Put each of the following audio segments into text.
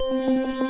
തനനം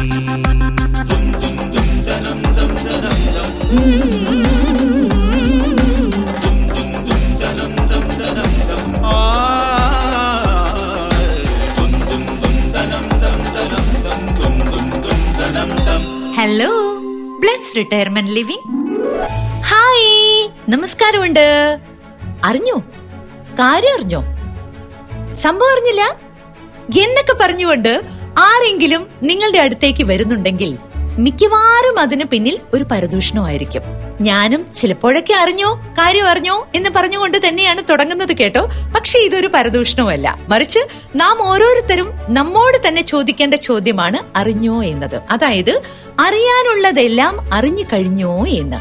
Hello Bless retirement living hi നമസ്കാരമുണ്ട്. അറിഞ്ഞോ? കാര്യം അറിഞ്ഞോ? സംഭവം അറിഞ്ഞില്ല? എന്നൊക്കെ പറഞ്ഞുകൊണ്ട് ആരെങ്കിലും നിങ്ങളുടെ അടുത്തേക്ക് വരുന്നുണ്ടെങ്കിൽ മിക്കവാറും അതിന് പിന്നിൽ ഒരു പരദൂഷണമായിരിക്കും. ഞാനും ചിലപ്പോഴൊക്കെ അറിഞ്ഞോ കാര്യം അറിഞ്ഞോ എന്ന് പറഞ്ഞുകൊണ്ട് തന്നെയാണ് തുടങ്ങുന്നത് കേട്ടോ. പക്ഷെ ഇതൊരു പരദൂഷണമല്ല മറിച്ച് നാം ഓരോരുത്തരും നമ്മോട് തന്നെ ചോദിക്കേണ്ട ചോദ്യമാണ് അറിഞ്ഞോ എന്നത്. അതായത് അറിയാനുള്ളതെല്ലാം അറിഞ്ഞു കഴിഞ്ഞോ എന്ന്.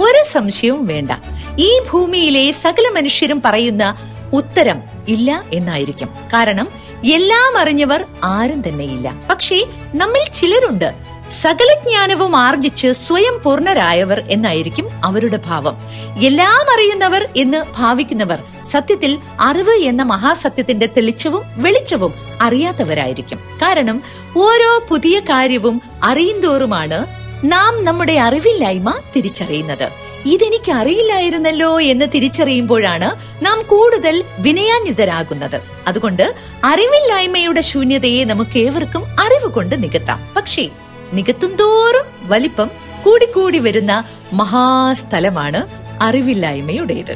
ഒരു സംശയവും വേണ്ട. ഈ ഭൂമിയിലെ സകല മനുഷ്യരും പറയുന്ന ഉത്തരം ഇല്ല എന്നായിരിക്കും. കാരണം എല്ലാം അറിഞ്ഞവർ ആരും തന്നെയില്ല. പക്ഷേ നമ്മിൽ ചിലരുണ്ട്. സകല ജ്ഞാനവും ആർജിച്ച് സ്വയം പൂർണരായവർ എന്നായിരിക്കും അവരുടെ ഭാവം. എല്ലാം അറിയുന്നവർ എന്ന് ഭാവിക്കുന്നവർ സത്യത്തിൽ അറിവ് എന്ന മഹാസത്യത്തിന്റെ തെളിച്ചവും വെളിച്ചവും അറിയാത്തവരായിരിക്കും. കാരണം ഓരോ പുതിയ കാര്യവും അറിയുന്തോറുമാണ് നാം നമ്മുടെ അറിവില്ലായ്മ തിരിച്ചറിയുന്നത്. ഇതെനിക്ക് അറിയില്ലായിരുന്നല്ലോ എന്ന് തിരിച്ചറിയുമ്പോഴാണ് നാം കൂടുതൽ വിനയാന്യുതരാകുന്നത് അതുകൊണ്ട് അറിവില്ലായ്മയുടെ ശൂന്യതയെ നമുക്ക് ഏവർക്കും അറിവ് കൊണ്ട് നികത്താം. പക്ഷേ നികത്തും തോറും വലിപ്പം കൂടിക്കൂടി വരുന്ന മഹാസ്ഥലമാണ് അറിവില്ലായ്മയുടേത്.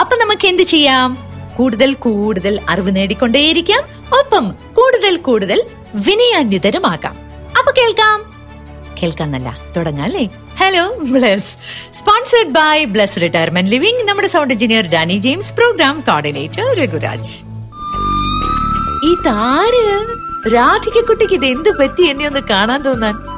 അപ്പൊ നമുക്ക് എന്ത് ചെയ്യാം? കൂടുതൽ കൂടുതൽ അറിവ് നേടിക്കൊണ്ടേയിരിക്കാം. ഒപ്പം കൂടുതൽ കൂടുതൽ വിനയാന്വിതരുമാകാം. അപ്പൊ കേൾക്കാം. കേൾക്കാന്നല്ല തുടങ്ങാം hello Bless sponsored by Bless retirement living നമ്മുടെ sound engineer Danny James program coordinator Raghuraj ഈ ഇതാര്? രാധികക്കുട്ടിക്ക് ഇത് എന്ത് പറ്റി? എന്നെ ഒന്ന് കാണാൻ തോന്നാൻ.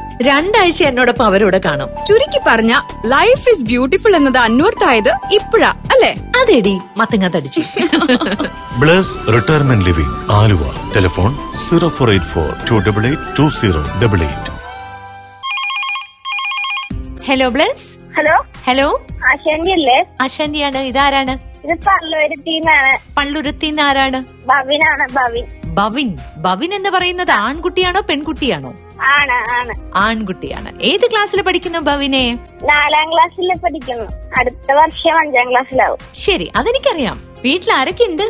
രണ്ടാഴ്ച എന്നോടൊപ്പം അവരോട് കാണും. ചുരുക്കി പറഞ്ഞ ലൈഫ് ഇസ് ബ്യൂട്ടിഫുൾ എന്നത് അന്വർത്ഥായത് ഇപ്പോഴാ അല്ലേ? അതെടി മത്തങ്ങ തടിച്ച്. Bless retirement living Aluva. Telephone zero four eight four two double eight two zero double eight. Hello Bless. Hello. Hello. Ashanti അല്ലേ അശാന്തിയാണ് ഇതാരാണ്? ഇത് പള്ളുരുത്തിന്നാണ്. പള്ളുരുത്തിന്ന് ആരാണ് ഭവിനാണ് ഭവിൻ. ബവിൻ ബവിൻ എന്ന് പറയുന്നത് ആൺകുട്ടിയാണോ പെൺകുട്ടിയാണോ? ആണ് ആണ്. ആൺകുട്ടിയാണ്. ഏത് ക്ലാസ്സിൽ പഠിക്കുന്നു ബവിനെ നാലാം ക്ലാസ്സിൽ പഠിക്കുന്നു. അടുത്ത വർഷം അഞ്ചാം ക്ലാസ്സിലാവും. ശരി അതെനിക്കറിയാം. വീട്ടിൽ ആരൊക്കെ ഉണ്ട്?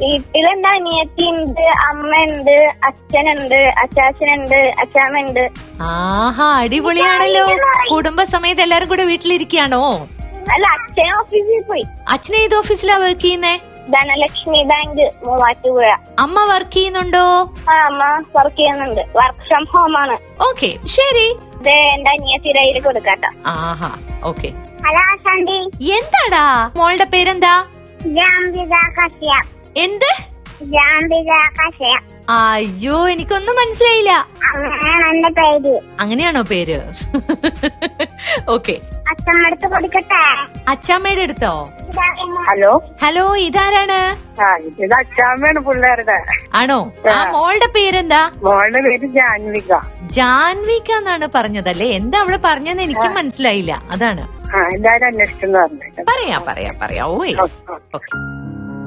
വീട്ടിലെന്റെ അനിയത്തി ഉണ്ട് അമ്മ ഉണ്ട് അച്ഛനുണ്ട് അച്ചാച്ചനുണ്ട് അച്ചാമ്മയുണ്ട്. ആഹാ അടിപൊളിയാണല്ലോ. കുടുംബസമയത്ത് എല്ലാരും കൂടെ വീട്ടിലിരിക്കുകയാണോ? അല്ല അച്ഛൻ ഓഫീസിൽ പോയി. അച്ഛനെ ഏത് ഓഫീസിലാ വർക്ക് ചെയ്യുന്നേ? ധനലക്ഷ്മി ബാങ്ക് മൂവാറ്റുപുഴ. അമ്മ വർക്ക് ചെയ്യുന്നുണ്ടോ? ആ അമ്മ വർക്ക് ചെയ്യുന്നുണ്ട്. വർക്ക് ഫ്രം ഹോം ആണ്. ഓക്കെ ശരി. ഇത് എന്റെ അനിയത്തിയുടെ കയ്യിൽ കൊടുക്കാട്ടോ. ആഹാ ഓക്കെ ഹലോ ആശാന്റി. എന്താടാ? മോളുടെ പേരെന്താ? ജാംബിക കശ്യ എന്ത്? ജാംബിക കശ്യ അയ്യോ എനിക്കൊന്നും മനസ്സിലായില്ല. അങ്ങനെയാണോ പേര്. ഓക്കെ അച്ഛമ്മടുത്ത് കൊടുക്കട്ടെ? അച്ചാമ്മയുടെ അടുത്തോ? ഹലോ? ഹലോ ഇതാരാണ്? ഇത് അച്ഛാമ്മയാണ് പിള്ളേരുടെ. ആണോ? ആ. മോളുടെ പേരെന്താ? മോളുടെ പേര് ജാൻവിക. ജാൻവിക എന്നാണ് പറഞ്ഞതല്ലേ? എന്താ അവൾ പറഞ്ഞെന്ന് എനിക്കും മനസ്സിലായില്ല. അതാണ്. എല്ലാരും പറഞ്ഞിട്ട് പറയാ പറയാ പറയാ. ഓ.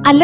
അല്ല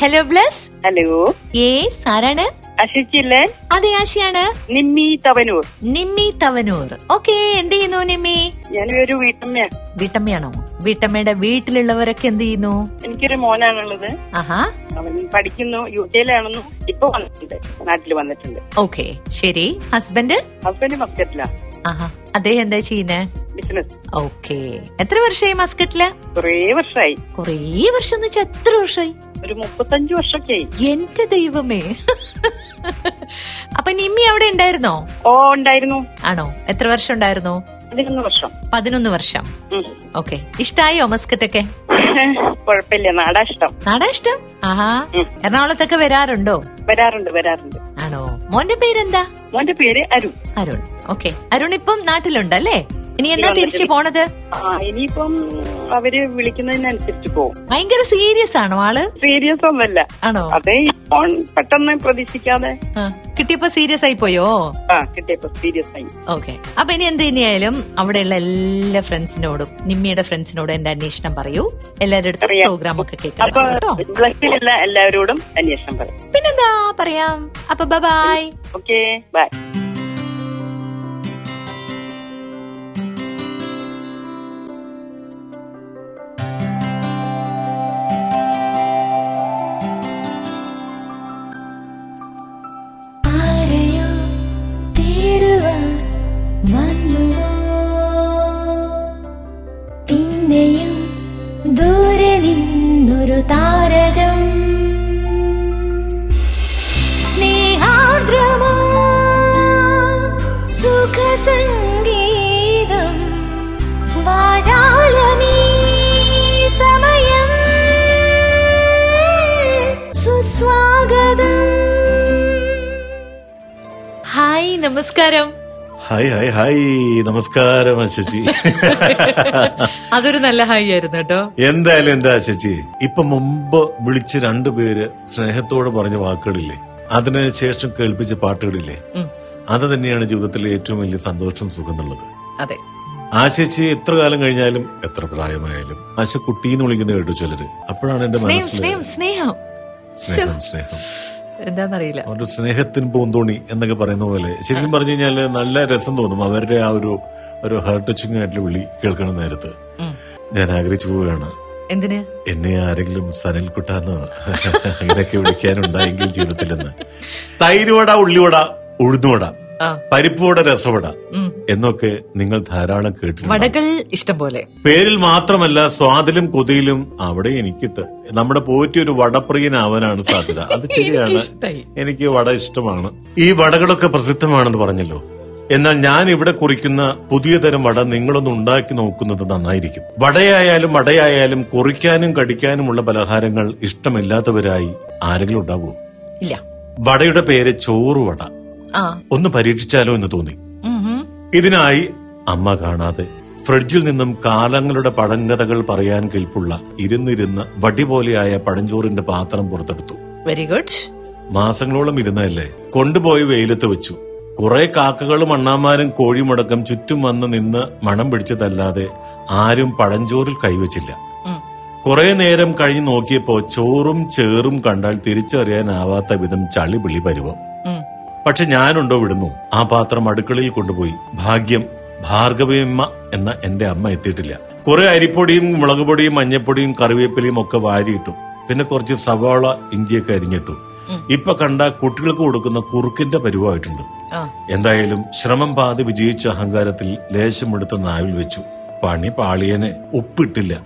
Hello Bless hello ഏ ആരാണ്? അശിച്ചില്ലേ അതെ ആശയാണ്. നിമ്മി തവനൂർ. നിമ്മി തവനൂർ. ഓക്കെ എന്ത് ചെയ്യുന്നു നിമ്മി? ഞാനൊരു വീട്ടമ്മയാ. വീട്ടമ്മയാണോ? വീട്ടമ്മയുടെ വീട്ടിലുള്ളവരൊക്കെ എന്ത് ചെയ്യുന്നു? എനിക്കൊരു മോനാണുള്ളത്. ആഹാ. അവൻ പഠിക്കുന്നു യു കെയിലാണെന്നു ഇപ്പൊ വന്നിട്ടുണ്ട്. നാട്ടിൽ വന്നിട്ടുണ്ട്. ഓക്കെ ശരി. ഹസ്ബൻഡ് ഹസ്ബൻഡ് മസ്കറ്റിലാ. ആഹാ. അദ്ദേഹം എന്താ ചെയ്യുന്നേ? ബിസിനസ് ഓക്കെ എത്ര വർഷമായി മസ്കറ്റിൽ? കുറേ വർഷമായി കൊറേ വർഷം എന്ന് വെച്ചാൽ എത്ര വർഷമായി? ഒരു മുപ്പത്തഞ്ചു വർഷമൊക്കെ എന്റെ ദൈവമേ. അപ്പൊ നിമ്മി അവിടെ ഉണ്ടായിരുന്നോ? ഓ ഉണ്ടായിരുന്നു. ആണോ? എത്ര വർഷം ഉണ്ടായിരുന്നു? പതിനൊന്ന് വർഷം. പതിനൊന്ന് വർഷം. ഓക്കെ. ഇഷ്ടായോ മസ്കറ്റ് ഒക്കെ കുഴപ്പമില്ല. നാടാ ഇഷ്ടം. നാടാ ഇഷ്ടം? ആഹാ. എറണാകുളത്തൊക്കെ വരാറുണ്ടോ? വരാറുണ്ട് വരാറുണ്ട്. ആണോ? മോന്റെ പേരെന്താ? മോന്റെ പേര് അരുൺ. അരുൺ. ഓക്കെ. അരുൺ ഇപ്പം നാട്ടിലുണ്ടല്ലേ? ഇനി എന്നാ തിരിച്ചു. പോണത്? ഇനിയിപ്പം അവർ വിളിക്കുന്നതിനനുസരിച്ച് പോകും ഭയങ്കര സീരിയസ് ആണോ ആൾ? സീരിയസ് ഒന്നല്ല. ആണോ? അതെ ഇപ്പോൾ പെട്ടെന്ന് പ്രതീക്ഷിക്കാതെ. കിട്ടിയപ്പോ സീരിയസ് ആയി പോയോ? കിട്ടിയപ്പോ സീരിയസ് ആയി. ഓക്കെ. അപ്പൊ ഇനി എന്ത് ഇനിയായാലും അവിടെയുള്ള എല്ലാ ഫ്രണ്ട്സിനോടും നിമ്മിയുടെ ഫ്രണ്ട്സിനോടും എന്റെ അന്വേഷണം പറയൂ. എല്ലാവരുടെ അടുത്ത് പ്രോഗ്രാം ഒക്കെ കേട്ടോ. എല്ലാവരോടും അന്വേഷണം പറയും. പിന്നെന്താ പറയാം? അപ്പൊ ബൈ. Okay bye. നമസ്കാരം. ഹായ് ഹായ് ഹായ് നമസ്കാരം അശ്വചി അതൊരു നല്ല ഹായ് ആയിരുന്നു കേട്ടോ. എന്തായാലും എന്റെ അശ്വചി ഇപ്പൊ മുമ്പ് വിളിച്ച് രണ്ടുപേര് സ്നേഹത്തോടെ പറഞ്ഞ വാക്കുകളില്ലേ? അതിന് ശേഷം കേൾപ്പിച്ച പാട്ടുകളില്ലേ. അത് തന്നെയാണ് ജീവിതത്തിലെ ഏറ്റവും വലിയ സന്തോഷം സുഖം എന്നുള്ളത്. അതെ. ആ ചേച്ചി എത്ര കാലം കഴിഞ്ഞാലും എത്ര പ്രായമായാലും. ആശ കുട്ടീന്ന് വിളിക്കുന്ന കേട്ടു ചിലര്. അപ്പോഴാണ് എന്റെ മനസ്സിൽ സ്നേഹം സ്നേഹം സ്നേഹം. എന്താന്നറിയില്ല. അവരുടെ സ്നേഹത്തിന് പൂന്തോണി എന്നൊക്കെ പറയുന്ന പോലെ ശരിക്കും പറഞ്ഞു കഴിഞ്ഞാൽ നല്ല രസം തോന്നും. അവരുടെ ആ ഒരു ഒരു ഹെർട്ട് ടച്ചിങ് ആയിട്ടുള്ള വിളി കേൾക്കണ നേരത്ത്. ഞാൻ ആഗ്രഹിച്ചു പോവുകയാണ്. എന്തിന്? എന്നെ ആരെങ്കിലും സനൽ കുട്ടാന്ന് അങ്ങനെയൊക്കെ വിളിക്കാനുണ്ടായെങ്കിൽ ജീവിതത്തിലെന്ന്. തൈരുവട ഉള്ളിവട ഉഴുന്നുവട പരിപ്പുവട രസവട. എന്നൊക്കെ നിങ്ങൾ ധാരാളം കേട്ടിട്ടുണ്ട് വടകൾ ഇഷ്ടം പോലെ പേരിൽ മാത്രമല്ല സ്വാദിലും കൊതിയിലും അവിടെ എനിക്കിട്ട്. നമ്മുടെ പോറ്റി ഒരു വടപ്രിയനാവാനാണ് സാധ്യത. അത് ശരിയാണ്. എനിക്ക് വട ഇഷ്ടമാണ്. ഈ വടകളൊക്കെ പ്രസിദ്ധമാണെന്ന് പറഞ്ഞല്ലോ. എന്നാൽ ഞാൻ ഇവിടെ കുറിക്കുന്ന പുതിയ തരം വട നിങ്ങളൊന്ന് ഉണ്ടാക്കി നോക്കുന്നത് നന്നായിരിക്കും. വടയായാലും വടയായാലും കുറിക്കാനും കടിക്കാനുമുള്ള പലഹാരങ്ങൾ ഇഷ്ടമില്ലാത്തവരായി ആരെങ്കിലും ഉണ്ടാവുമോ ഇല്ല. വടയുടെ പേര് ചോറുവട. ഒന്ന് പരീക്ഷിച്ചാലോ എന്ന് തോന്നി. ഇതിനായി അമ്മ കാണാതെ ഫ്രിഡ്ജിൽ നിന്നും കാലങ്ങളുടെ പഴങ്കഥകൾ പറയാൻ കെൽപ്പുള്ള ഇരുന്നിരുന്ന് വടി പോലെയായ പഴഞ്ചോറിന്റെ പാത്രം പുറത്തെടുത്തു. വെരി ഗുഡ് മാസങ്ങളോളം ഇരുന്നല്ലേ കൊണ്ടുപോയി വെയിലത്ത് വെച്ചു. കുറെ കാക്കകളും അണ്ണാമാരും കോഴിമുടക്കം ചുറ്റും വന്ന് നിന്ന് മണം പിടിച്ചതല്ലാതെ ആരും പഴഞ്ചോറിൽ കൈവച്ചില്ല. കുറെ നേരം കഴിഞ്ഞ് നോക്കിയപ്പോ ചോറും ചേറും കണ്ടാൽ തിരിച്ചറിയാനാവാത്ത വിധം ചളിപിളി പരുവം. പക്ഷെ ഞാനുണ്ടോ വിടുന്നു? ആ പാത്രം അടുക്കളയിൽ കൊണ്ടുപോയി. ഭാഗ്യം ഭാർഗവിയമ്മ എന്ന എന്റെ അമ്മ എത്തിയിട്ടില്ല. കുറെ അരിപ്പൊടിയും മുളകുപൊടിയും മഞ്ഞപ്പൊടിയും കറിവേപ്പിലയും ഒക്കെ വാരിയിട്ടു. പിന്നെ കുറച്ച് സവാള ഇഞ്ചിയൊക്കെ അരിഞ്ഞിട്ടു. ഇപ്പൊ കണ്ട കുട്ടികൾക്ക് കൊടുക്കുന്ന കുറുക്കിന്റെ പരിവായിട്ടുണ്ട്. എന്തായാലും ശ്രമം പാതി വിജയിച്ച അഹങ്കാരത്തിൽ ലേശമെടുത്ത നാവിൽ വെച്ചു. പണി പാളിയനെ. ഉപ്പിട്ടില്ല.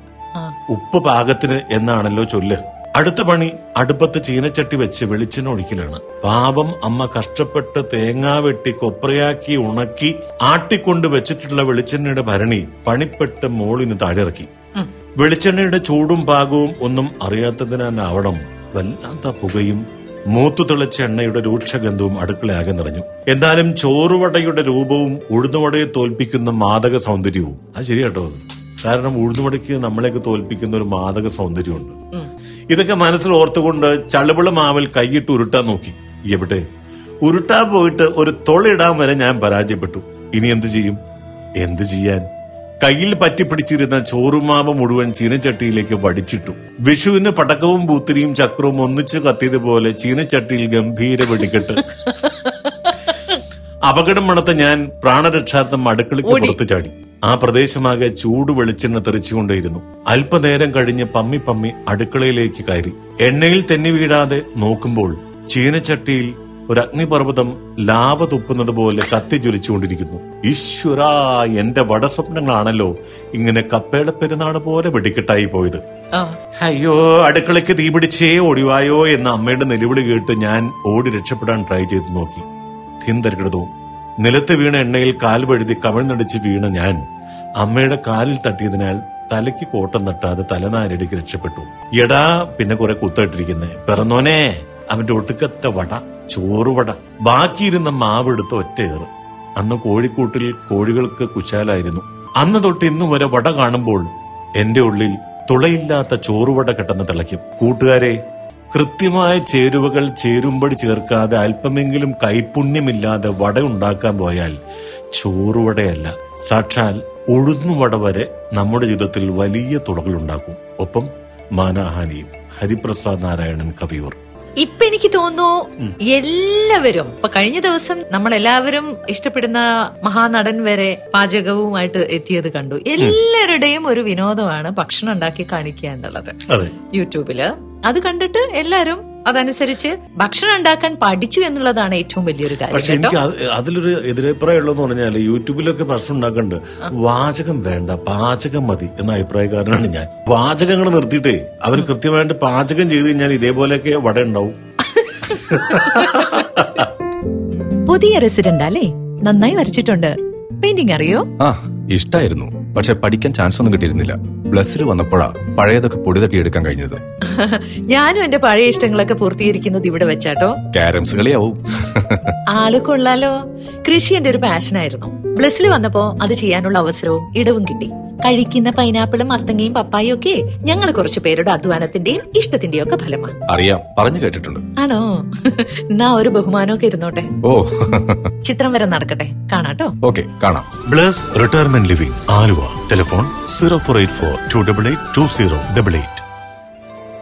ഉപ്പ് പാകത്തിന് എന്നാണല്ലോ ചൊല്ല്. അടുത്ത പണി അടുപ്പത്ത് ചീനച്ചട്ടി വെച്ച് വെളിച്ചെണ്ണ ഒഴിക്കലാണ് പാപം അമ്മ കഷ്ടപ്പെട്ട് തേങ്ങാ വെട്ടി കൊപ്രയാക്കി ഉണക്കി ആട്ടിക്കൊണ്ട് വെച്ചിട്ടുള്ള വെളിച്ചെണ്ണയുടെ ഭരണി പണിപ്പെട്ട് മോളിന് താഴെയിറക്കി. വെളിച്ചെണ്ണയുടെ ചൂടും പാകവും ഒന്നും അറിയാത്തതിനാവണം വല്ലാത്ത പുകയും മൂത്തു തിളച്ച എണ്ണയുടെ രൂക്ഷഗന്ധവും അടുക്കളയാകെ നിറഞ്ഞു. എന്നാലും ചോറുവടയുടെ രൂപവും ഉഴുന്നുവടയെ തോൽപ്പിക്കുന്ന മാദക സൗന്ദര്യവും. അത് ശരിയാട്ടോ. കാരണം ഉഴുന്നുവടയ്ക്ക് നമ്മളെയൊക്കെ തോൽപ്പിക്കുന്ന ഒരു മാദക സൗന്ദര്യമുണ്ട്. ഇതൊക്കെ മനസ്സിൽ ഓർത്തുകൊണ്ട് ചളുവിള മാവിൽ കൈയിട്ട് ഉരുട്ടാൻ നോക്കി. എവിടെ? ഉരുട്ടാൻ പോയിട്ട് ഒരു തൊളയിടാൻ വരെ ഞാൻ പരാജയപ്പെട്ടു. ഇനി എന്ത് ചെയ്യും? എന്ത് ചെയ്യാൻ? കയ്യിൽ പറ്റിപ്പിടിച്ചിരുന്ന ചോറുമാവ് മുഴുവൻ ചീനച്ചട്ടിയിലേക്ക് വടിച്ചിട്ടു. വിഷുവിന് പടക്കവും പൂത്തിരിയും ചക്രവും ഒന്നിച്ചു കത്തിയതുപോലെ ചീനച്ചട്ടിയിൽ ഗംഭീര വെടിക്കെട്ട്. അപകടം മണത്ത ഞാൻ പ്രാണരക്ഷാർത്ഥം അടുക്കളയ്ക്ക് പുറത്തു ചാടി. ആ പ്രദേശമാകെ ചൂട് വെളിച്ചെണ്ണ തെറിച്ചുകൊണ്ടേയിരുന്നു. അല്പനേരം കഴിഞ്ഞ് പമ്മി പമ്മി അടുക്കളയിലേക്ക് കയറി. എണ്ണയിൽ തെന്നി വീഴാതെ നോക്കുമ്പോൾ ചീനച്ചട്ടിയിൽ ഒരു അഗ്നിപർവതം ലാവ തുപ്പുന്നത് പോലെ കത്തി ജ്വലിച്ചുകൊണ്ടിരിക്കുന്നു. ഈശ്വരാ എന്റെ വടസ്വപ്നങ്ങളാണല്ലോ ഇങ്ങനെ കപ്പയുടെ പെരുന്നാട് പോലെ വെടിക്കെട്ടായി പോയത്. അയ്യോ അടുക്കളയ്ക്ക് തീപിടിച്ചേ ഓടിവായോ എന്ന അമ്മയുടെ നിലവിളി കേട്ട് ഞാൻ ഓടി രക്ഷപ്പെടാൻ ട്രൈ ചെയ്ത് നോക്കി. തിന്തരികിടതവും നിലത്ത് വീണ എണ്ണയിൽ കാൽ വഴുതി കവിഴ്ന്നടിച്ച് വീണ ഞാൻ അമ്മയുടെ കാലിൽ തട്ടിയതിനാൽ തലയ്ക്ക് കോട്ടം തട്ടാതെ തലനാരടിക്ക് രക്ഷപ്പെട്ടു. എടാ പിന്നെ കുറെ കുത്തിട്ടിരിക്കുന്നേ പിറന്നോനെ അവന്റെ ഒടുക്കത്തെ വട ചോറുവട ബാക്കിയിരുന്ന മാവെടുത്ത് ഒറ്റയേറ് അന്ന് കോഴിക്കൂട്ടിൽ കോഴികൾക്ക് കുശാലായിരുന്നു. അന്ന് തൊട്ട് ഇന്നു വരെ വട കാണുമ്പോൾ എന്റെ ഉള്ളിൽ തുളയില്ലാത്ത ചോറുവട കെട്ടെന്ന് തിളയ്ക്കും. കൂട്ടുകാരെ കൃത്യമായ ചേരുവകൾ ചേരുമ്പടി ചേർക്കാതെ അല്പമെങ്കിലും കൈപുണ്യമില്ലാതെ വട ഉണ്ടാക്കാൻ പോയാൽ ചോറുവടയല്ല. സാക്ഷാൽ ഉഴുന്നുവട വരെ നമ്മുടെ ജീവിതത്തിൽ വലിയ തുടകൾ ഉണ്ടാക്കും ഒപ്പം മാനഹാനിയും. ഹരിപ്രസാദ് നാരായണൻ കവിയൂർ. ഇപ്പൊ എനിക്ക് തോന്നുന്നു എല്ലാവരും ഇപ്പൊ കഴിഞ്ഞ ദിവസം നമ്മൾ എല്ലാവരും ഇഷ്ടപ്പെടുന്ന മഹാനടൻ വരെ പാചകവുമായിട്ട് എത്തിയത് കണ്ടു. എല്ലാവരുടെയും ഒരു വിനോദമാണ് ഭക്ഷണം ഉണ്ടാക്കി കാണിക്കുക എന്നുള്ളത്. അതെ. യൂട്യൂബിൽ. അത് കണ്ടിട്ട് എല്ലാരും അതനുസരിച്ച് ഭക്ഷണം ഉണ്ടാക്കാൻ പഠിച്ചു എന്നുള്ളതാണ് ഏറ്റവും വലിയൊരു കാര്യം പക്ഷെ എനിക്ക് അത് അതിലൊരു എതിരഭിപ്രായം ഉള്ളതെന്ന് പറഞ്ഞാൽ യൂട്യൂബിലൊക്കെ ഭക്ഷണം ഉണ്ടാക്കണ്ട്. വാചകം വേണ്ട പാചകം മതി എന്ന അഭിപ്രായക്കാരനാണ് ഞാൻ. വാചകങ്ങൾ നിർത്തിയിട്ടേ അവർ കൃത്യമായിട്ട് പാചകം ചെയ്ത് കഴിഞ്ഞാൽ ഇതേപോലെയൊക്കെ വട ഉണ്ടാവും. പുതിയ റെസിഡന്റ് അല്ലേ? നന്നായി വരച്ചിട്ടുണ്ട്. പെയിന്റിംഗ് അറിയോ? ആ ഇഷ്ടായിരുന്നു. പക്ഷെ പഠിക്കാൻ ചാൻസ് ഒന്നും കിട്ടിയിരുന്നില്ല. പ്ലസ്സിൽ വന്നപ്പോഴാ പഴയതൊക്കെ പൊടി തട്ടി എടുക്കാൻ കഴിഞ്ഞത്. ഞാനും എന്റെ പഴയ ഇഷ്ടങ്ങളൊക്കെ പൂർത്തീകരിക്കുന്നത് ഇവിടെ വെച്ചാട്ടോ. ക്യാരംസ് കളിയാവും. ആൾ കൊള്ളാലോ. കൃഷി എന്റെ ഒരു പാഷനായിരുന്നു ബ്ലസ്സിൽ വന്നപ്പോ അത് ചെയ്യാനുള്ള അവസരവും ഇടവും കിട്ടി. കഴിക്കുന്ന പൈനാപ്പിളും മത്തങ്ങയും പപ്പായും ഒക്കെ ഞങ്ങൾ കുറച്ചു പേരുടെ അധ്വാനത്തിന്റെയും ഇഷ്ടത്തിന്റെയും ഒക്കെ ഫലമാണ്. അറിയാം. പറഞ്ഞു കേട്ടിട്ടുണ്ട്. ആണോ? എന്നാ ഒരു ബഹുമാനമൊക്കെ ഇരുന്നോട്ടെ. ഓ. ചിത്രം വരെ നടക്കട്ടെ. കാണാട്ടോ ഓക്കെ കാണാം. Bless retirement living Aluva. Telephone zero four eight four two double eight two zero double eight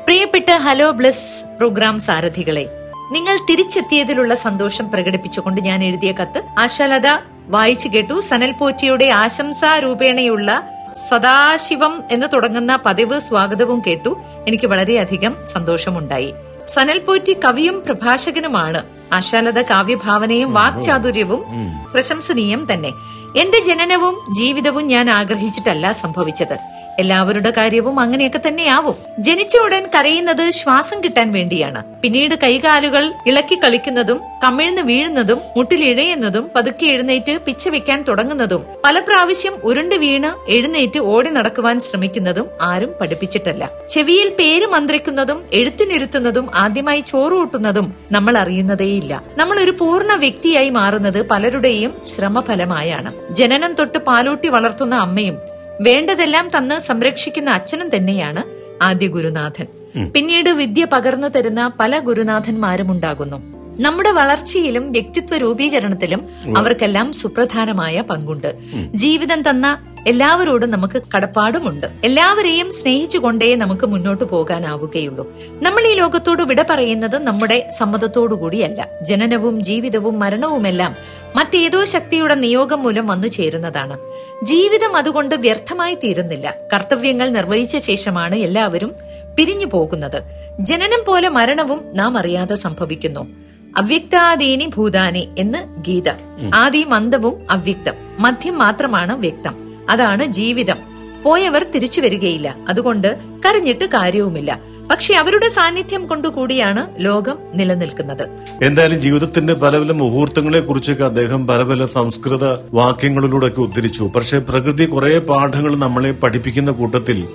പ്രിയപ്പെട്ട ഹലോ ബ്ലസ് പ്രോഗ്രാം സാരഥികളെ നിങ്ങൾ തിരിച്ചെത്തിയതിലുള്ള സന്തോഷം പ്രകടിപ്പിച്ചുകൊണ്ട് ഞാൻ എഴുതിയ കത്ത് ആശാലത വായിച്ചു കേട്ടു. സനൽ പോറ്റിയുടെ ആശംസാ രൂപേണയുള്ള സദാശിവം എന്ന് തുടങ്ങുന്ന പതിവ് സ്വാഗതവും കേട്ടു. എനിക്ക് വളരെയധികം സന്തോഷമുണ്ടായി. സനൽ പോറ്റി കവിയും പ്രഭാഷകനുമാണ്. ആശാലത കാവ്യഭാവനയും വാക്ചാതുര്യവും പ്രശംസനീയം തന്നെ. എന്റെ ജനനവും ജീവിതവും ഞാൻ ആഗ്രഹിച്ചിട്ടല്ല സംഭവിച്ചത്. എല്ലാവരുടെ കാര്യവും അങ്ങനെയൊക്കെ തന്നെയാവും. ജനിച്ച ഉടൻ കരയുന്നത് ശ്വാസം കിട്ടാൻ വേണ്ടിയാണ്. പിന്നീട് കൈകാലുകൾ ഇളക്കി കളിക്കുന്നതും കമിഴ്ന്ന് വീഴുന്നതും മുട്ടിലിഴയുന്നതും പതുക്കെ എഴുന്നേറ്റ് പിച്ച വെക്കാൻ തുടങ്ങുന്നതും പല പ്രാവശ്യം ഉരുണ്ട് വീണ് എഴുന്നേറ്റ് ഓടി നടക്കുവാൻ ശ്രമിക്കുന്നതും ആരും പഠിപ്പിച്ചിട്ടല്ല. ചെവിയിൽ പേര് മന്ത്രിക്കുന്നതും എഴുത്തിനിരുത്തുന്നതും ആദ്യമായി ചോറ് കൂട്ടുന്നതും നമ്മൾ അറിയുന്നതേയില്ല. നമ്മൾ ഒരു പൂർണ വ്യക്തിയായി മാറുന്നത് പലരുടെയും ശ്രമഫലമായാണ്. ജനനം തൊട്ട് പാലൂട്ടി വളർത്തുന്ന അമ്മയും വേണ്ടതെല്ലാം തന്ന് സംരക്ഷിക്കുന്ന അച്ഛനും തന്നെയാണ് ആദ്യ ഗുരുനാഥൻ. പിന്നീട് വിദ്യ പകർന്നു തരുന്ന പല ഗുരുനാഥന്മാരും ഉണ്ടാകുന്നു. നമ്മുടെ വളർച്ചയിലും വ്യക്തിത്വ രൂപീകരണത്തിലും അവർക്കെല്ലാം സുപ്രധാനമായ പങ്കുണ്ട്. ജീവിതം തന്ന എല്ലാവരോടും നമുക്ക് കടപ്പാടുമുണ്ട്. എല്ലാവരെയും സ്നേഹിച്ചുകൊണ്ടേ നമുക്ക് മുന്നോട്ട് പോകാനാവുകയുള്ളൂ. നമ്മൾ ഈ ലോകത്തോട് വിട പറയുന്നത് നമ്മുടെ സമ്മതത്തോടുകൂടിയല്ല ജനനവും ജീവിതവും മരണവുമെല്ലാം മറ്റേതോ ശക്തിയുടെ നിയോഗം മൂലം വന്നു ചേരുന്നതാണ്. ജീവിതം അതുകൊണ്ട് വ്യർത്ഥമായി തീരുന്നില്ല. കർത്തവ്യങ്ങൾ നിർവഹിച്ച ശേഷമാണ് എല്ലാവരും പിരിഞ്ഞു പോകുന്നത്. ജനനം പോലെ മരണവും നാം അറിയാതെ സംഭവിക്കുന്നു. അവ്യക്താദീനി ഭൂതാനി എന്ന് ഗീത. ആദി മന്ദവും അവ്യക്തം. മധ്യം മാത്രമാണ് വ്യക്തം. അതാണ് ജീവിതം. പോയവർ തിരിച്ചു വരികയില്ല. അതുകൊണ്ട് കരഞ്ഞിട്ട് കാര്യവുമില്ല. പക്ഷെ അവരുടെ സാന്നിധ്യം കൊണ്ടുകൂടിയാണ് ലോകം നിലനിൽക്കുന്നത്. എന്തായാലും ജീവിതത്തിന്റെ പല പല മുഹൂർത്തങ്ങളെ കുറിച്ചൊക്കെ അദ്ദേഹം പല പല സംസ്കൃത വാക്യങ്ങളിലൂടെയൊക്കെ ഉദ്ധരിച്ചു. പക്ഷെ പ്രകൃതി കുറെ പാഠങ്ങൾ നമ്മളെ പഠിപ്പിക്കുന്ന കൂട്ടത്തിൽ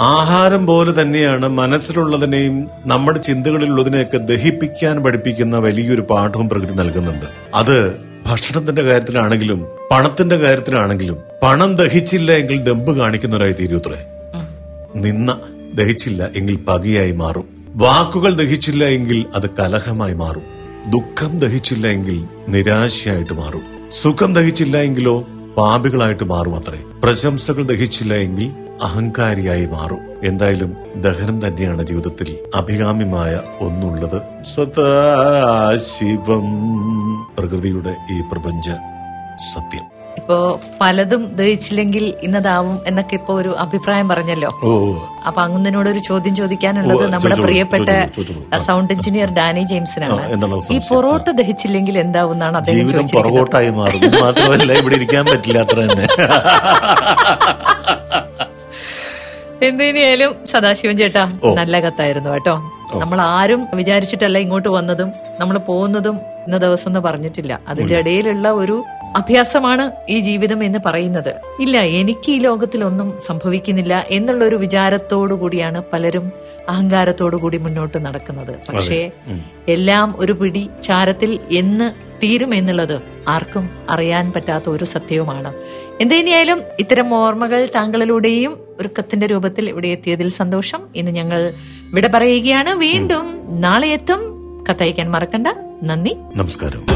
ആഹാരം പോലെ തന്നെയാണ് മനസ്സിലുള്ളതിനെയും നമ്മുടെ ചിന്തകളിലുള്ളതിനെയൊക്കെ ദഹിപ്പിക്കാൻ പഠിപ്പിക്കുന്ന വലിയൊരു പാഠവും പ്രകൃതി നൽകുന്നുണ്ട്. അത് ഭക്ഷണത്തിന്റെ കാര്യത്തിലാണെങ്കിലും പണത്തിന്റെ കാര്യത്തിലാണെങ്കിലും പണം ദഹിച്ചില്ല എങ്കിൽ ദമ്പ് കാണിക്കുന്നവരായി തീരൂത്രേ നിന്ന ദഹിച്ചില്ല എങ്കിൽ പകയായി മാറും. വാക്കുകൾ ദഹിച്ചില്ല എങ്കിൽ അത് കലഹമായി മാറും. ദുഃഖം ദഹിച്ചില്ല എങ്കിൽ നിരാശയായിട്ട് മാറും. സുഖം ദഹിച്ചില്ല എങ്കിലോ പാപികളായിട്ട് മാറും അത്രേ. പ്രശംസകൾ ദഹിച്ചില്ല എങ്കിൽ അഹങ്കാരിയായി മാറും. എന്തായാലും ദഹനം തന്നെയാണ് ജീവിതത്തിൽ അഭികാമ്യമായ ഒന്നുള്ളത്. സദാശിവം പ്രകൃതിയുടെ ഈ പ്രപഞ്ച സത്യം. ഇപ്പോ പലതും ദഹിച്ചില്ലെങ്കിൽ ഇന്നതാവും എന്നൊക്കെ ഇപ്പൊ ഒരു അഭിപ്രായം പറഞ്ഞല്ലോ. അപ്പൊ അങ്ങനോട് ഒരു ചോദ്യം ചോദിക്കാനുള്ളത് നമ്മുടെ പ്രിയപ്പെട്ട. സൗണ്ട് എഞ്ചിനീയർ ഡാനി ജെയിംസിനാണ്. ഈ? പൊറോട്ട ദഹിച്ചില്ലെങ്കിൽ എന്താവും എന്നാണ് അദ്ദേഹം മാറും. മാത്രമല്ല ഇവിടെ ഇരിക്കാൻ പറ്റില്ല അത്ര തന്നെ. എന്തിനായാലും സദാശിവൻ ചേട്ടാ നല്ല കത്തായിരുന്നു കേട്ടോ. നമ്മൾ ആരും വിചാരിച്ചിട്ടല്ല ഇങ്ങോട്ട് വന്നതും നമ്മൾ പോകുന്നതും ഇന്ന ദിവസം എന്ന് പറഞ്ഞിട്ടില്ല. അതിന്റെ ഇടയിലുള്ള ഒരു അഭ്യാസമാണ് ഈ ജീവിതം എന്ന് പറയുന്നത്. ഇല്ല എനിക്ക് ഈ ലോകത്തിൽ ഒന്നും സംഭവിക്കുന്നില്ല എന്നുള്ള ഒരു വിചാരത്തോടു കൂടിയാണ് പലരും അഹങ്കാരത്തോടു കൂടി മുന്നോട്ട് നടക്കുന്നത്. പക്ഷേ എല്ലാം ഒരു പിടി ചാരത്തിൽ എന്ന് തീരും എന്നുള്ളത് ആർക്കും അറിയാൻ പറ്റാത്ത ഒരു സത്യവുമാണ്. എന്തിനായാലും ഇത്തരം ഓർമ്മകൾ താങ്കളിലൂടെയും ഒരു കത്തിന്റെ രൂപത്തിൽ ഇവിടെ എത്തിയതിൽ സന്തോഷം. ഇന്ന് ഞങ്ങൾ വിട പറയുകയാണ്. വീണ്ടും നാളെ എത്തും. കത്തയക്കാൻ മറക്കണ്ട. നന്ദി. നമസ്കാരം.